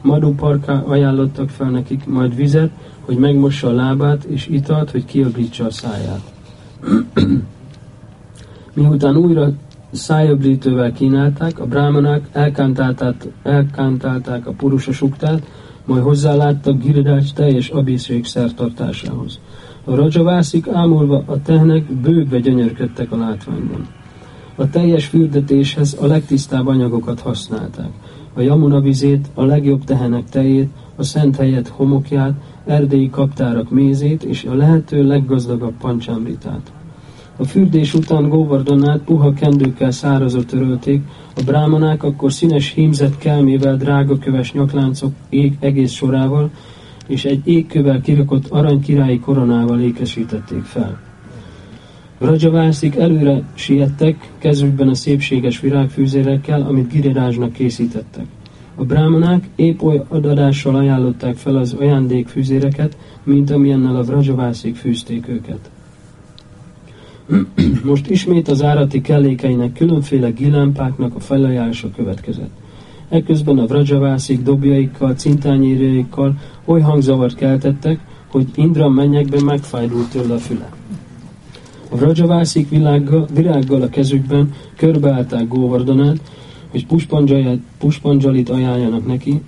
madóparká ajánlottak fel nekik, majd vizet, hogy megmossa a lábát, és italt, hogy kiöblítsa a száját. Miután újra szájöblítővel kínálták, a brámanák elkántálták, elkántálták a purusa suktát, majd hozzáláttak Giridács teljes abészség szertartásához. A rajavászik ámulva a tehnek bőgve gyönyörködtek a látványban. A teljes fürdetéshez a legtisztább anyagokat használták. A Jamuna vizét, a legjobb tehenek tejét, a szent helyet homokját, erdélyi kaptárak mézét és a lehető leggazdagabb pancsámritát. A fürdés után Govardhanát puha kendőkkel szárazot törölték, a brámanák akkor színes hímzett kelmével, drágaköves nyakláncok ég egész sorával, és egy égkövel kirakott aranykirályi koronával ékesítették fel. Rajavászik előre siettek, kezükben a szépséges virágfűzérekkel, amit Girirázsnak készítettek. A brámanák épp oly adadással ajánlották fel az ajándékfűzéreket, mint amilyennel a Vrajavászik fűzték őket. Most ismét az árati kellékeinek különféle gilámpáknak a felajánlása következett. Ekközben a vrajavászik dobjaikkal, cintányérjaikkal oly hangzavart keltettek, hogy Indra mennyekben megfájdult tőle a füle. A vrajavászik világgal, virággal a kezükben körbeállták Góvardonát, hogy puspanjalit ajánljanak neki,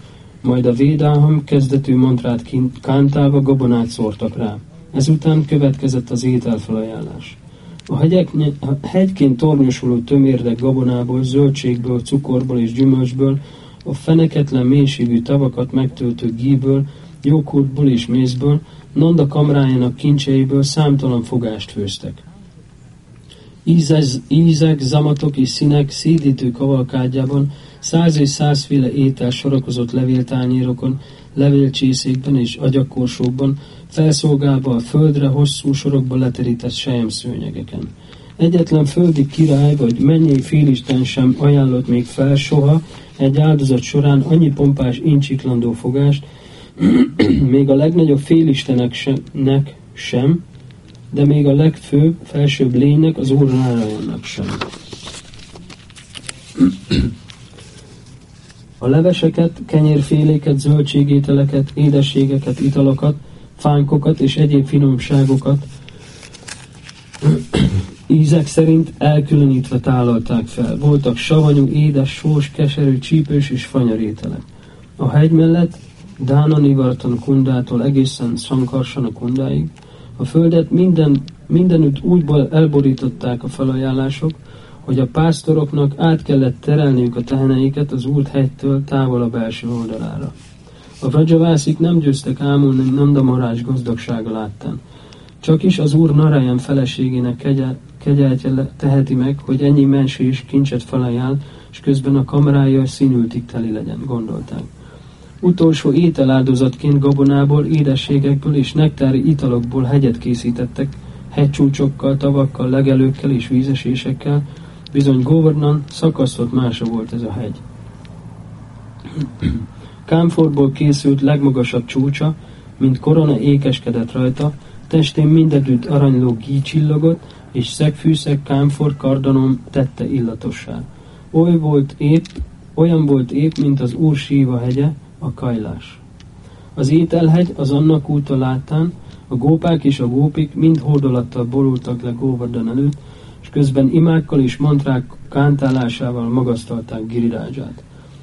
majd a védáham kezdetű mantrát kántálva gabonát szórtak rá. Ezután következett az ételfelajánlás. A, hegyek, a hegyként tornyosuló tömérdek gabonából, zöldségből, cukorból és gyümölcsből, a feneketlen mélységű tavakat megtöltő gíből, jókurtból és mézből, Nanda kamrájának kincseiből számtalan fogást főztek. Ízez, ízek, zamatok és színek szédítő kavalkádjában száz és százféle étel sorakozott levéltányérokon, levélcsészékben és agyakorsókban, felszolgálva a földre hosszú sorokba leterített szőnyegeken. Egyetlen földi király vagy mennyi félisten sem ajánlott még fel soha egy áldozat során annyi pompás incsiklandó fogást, még a legnagyobb félistenek sem, de még a legfőbb, felsőbb lénynek, az Úr sem. A leveseket, kenyérféléket, zöldségételeket, édességeket, italokat, fánkokat és egyéb finomságokat ízek szerint elkülönítve tálalták fel. Voltak savanyú, édes, sós, keserű, csípős és fanyarételek. A hegy mellett Dána Nivartan kundától egészen Szankarsana kundáig a földet minden, mindenütt úgy elborították a felajánlások, hogy a pásztoroknak át kellett terelniük a teheneiket az Úrt hegytől távol a belső oldalára. A vrajavászik nem győztek ámulni Nandamarás gazdagsága láttán. Csak is az Úr Narayan feleségének kegyel, kegyeltje teheti meg, hogy ennyi mensés kincset felajánl, és közben a kamerája színültig teli legyen, gondolták. Utolsó ételáldozatként gabonából, édességekből és nektári italokból hegyet készítettek, hegycsúcsokkal, tavakkal, legelőkkel és vízesésekkel, bizony Governan szakasztott mása volt ez a hegy. Kámforból készült legmagasabb csúcsa, mint korona ékeskedett rajta, testén mindedütt aranyló gí csillogott, és szegfűszeg kámfor kardanom tette illatossá. Oly volt épp, olyan volt épp, mint az Úr síva hegye, a kajlás. Az ételhegy az annak úta látán, a gópák és a gópik mind hordolattal borultak le Góvardan előtt, és közben imákkal és mantrák kántálásával magasztalták Girirázsát.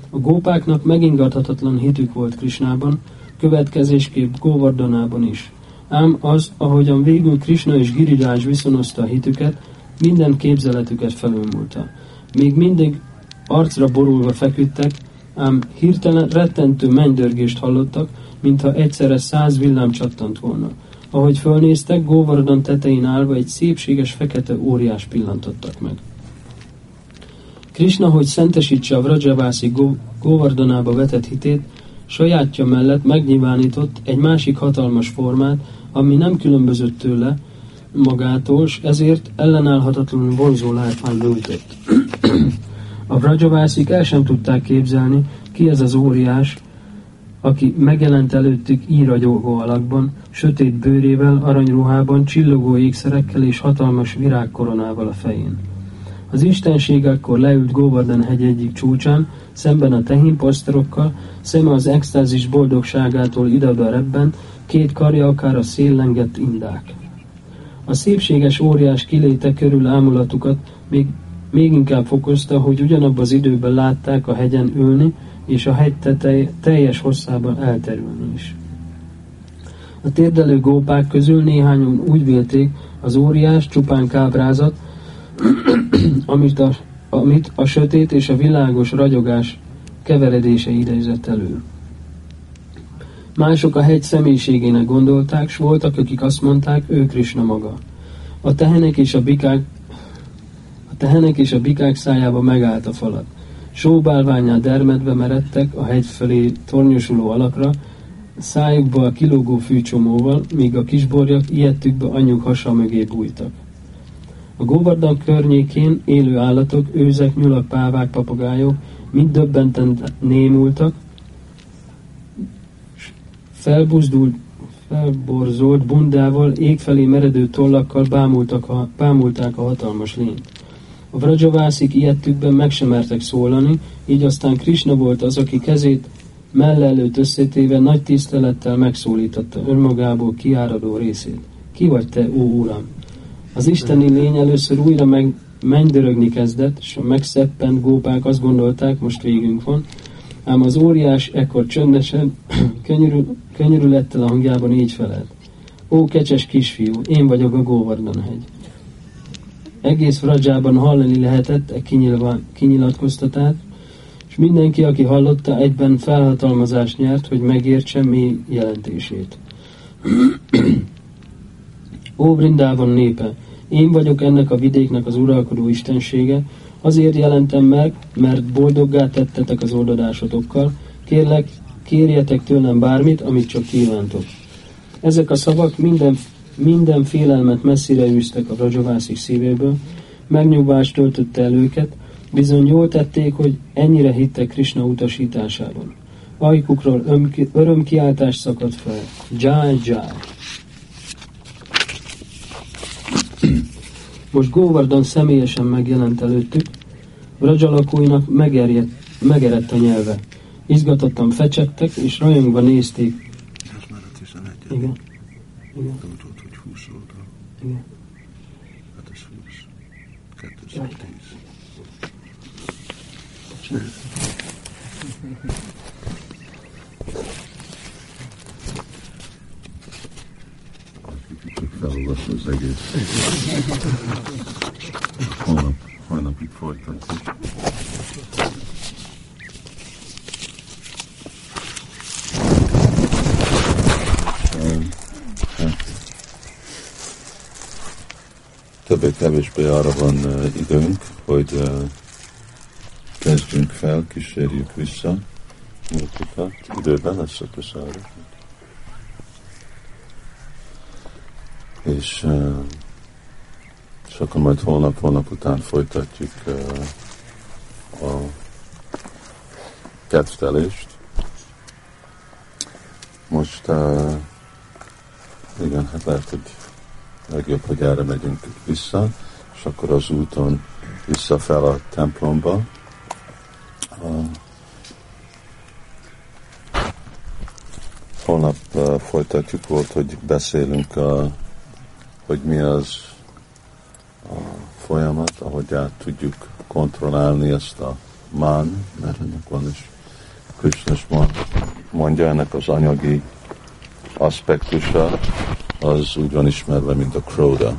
A gópáknak megingathatatlan hitük volt Krisnában, következésképp Góvardanában is. Ám az, ahogyan végül Krishna és Girirázs viszonozta a hitüket, minden képzeletüket felülmúlta. Még mindig arcra borulva feküdtek, ám hirtelen rettentő mennydörgést hallottak, mintha egyszerre száz villám csattant volna. Ahogy fölnéztek, Góvardon tetején állva egy szépséges fekete óriás pillantottak meg. Krishna, hogy szentesítse a Vrajavászi Góvardonába vetett hitét, sajátja mellett megnyilvánított egy másik hatalmas formát, ami nem különbözött tőle magától, és ezért ellenállhatatlanul vonzó látvány nyújtott. A Vrajavászik el sem tudták képzelni, ki ez az óriás, aki megjelent előttük íragyógó alakban, sötét bőrével, aranyruhában, csillogó ékszerekkel és hatalmas virágkoronával a fején. Az istenség akkor leült Góvarden hegy egyik csúcsán, szemben a tehénpasztorokkal, szeme az extázis boldogságától ide-oda rebben, két karja akár a széllengett indák. A szépséges óriás kiléte körül ámulatukat még még inkább fokozta, hogy ugyanabban az időben látták a hegyen ülni, és a hegy tetej, teljes hosszában elterülni is. A térdelő gópák közül néhányan úgy vélték, az óriás csupán kábrázat, amit a, amit a sötét és a világos ragyogás keveredése idezett elő. Mások a hegy személyiségének gondolták, s voltak, akik azt mondták, ő Krishna maga. A tehenek és a bikák a tehenek és a bikák szájába megállt a falat. Sóbálványá dermedve meredtek a hegy felé tornyosuló alakra, szájukba a kilógó fűcsomóval, míg a kisborjak ilyettükbe anyjuk hasa mögé bújtak. A Góvardan környékén élő állatok, őzek, nyulak, pávák, papagájok mind döbbenten némultak, felbuzdult, felborzolt bundával, égfelé meredő tollakkal bámultak a, bámulták a hatalmas lényt. A Vrajavászik ilyettükben meg sem mertek szólani, így aztán Krishna volt az, aki kezét melle előtt összetéve nagy tisztelettel megszólította önmagából kiáradó részét. Ki vagy te, ó Uram? Az isteni lény először újra meg mennydörögni kezdett, és a megszeppent gópák azt gondolták, most végünk van, ám az óriás ekkor csöndesen, könyörül, könyörülettel a hangjában így felelt. Ó, kecses kisfiú, én vagyok a Góvardan hegy. Egész Vrajában hallani lehetett e kinyilatkoztatát, és mindenki, aki hallotta, egyben felhatalmazást nyert, hogy megértse mély jelentését. Ó, Brindában népe, én vagyok ennek a vidéknek az uralkodó istensége, azért jelentem meg, mert boldoggá tettetek az oldadásotokkal, kérlek, kérjetek tőlem bármit, amit csak kívántok. Ezek a szavak minden, minden félelmet messzire űztek a Rajavászik szívéből, megnyugvást töltötte el őket, bizony jól tették, hogy ennyire hittek Krishna utasításában. Ajkukról örömkiáltás szakadt fel. Jai Jai. Most Govardhan személyesen megjelent előttük, Raja lakóinak megerjedt, megerett a nyelve. Izgatottan fecsegtek, és rajongva nézték. Ez már a 11. Igen. Igen. Nem tudod, hogy 20 oldal. Igen. Hát ez 20. 2010. Csak felolvasni az egész. Holnap, holnapig folytatjuk. Többé-kevésbé arra van időnk, hogy kezdjünk fel, kísérjük vissza múltukat. Időben lesz a köszára. És, és akkor majd holnap, holnap után folytatjuk a kettelést. Most igen, hát lehet, hogy legjobb, hogy erre megyünk vissza, és akkor az úton vissza fel a templomba. Uh, holnap folytatjuk, volt, hogy beszélünk, uh, hogy mi az a folyamat, ahogy át tudjuk kontrollálni ezt a mán, mert ennek van is Krishna mondja ennek az anyagi aspektusa, az úgy van ismerve, mint a Kroda.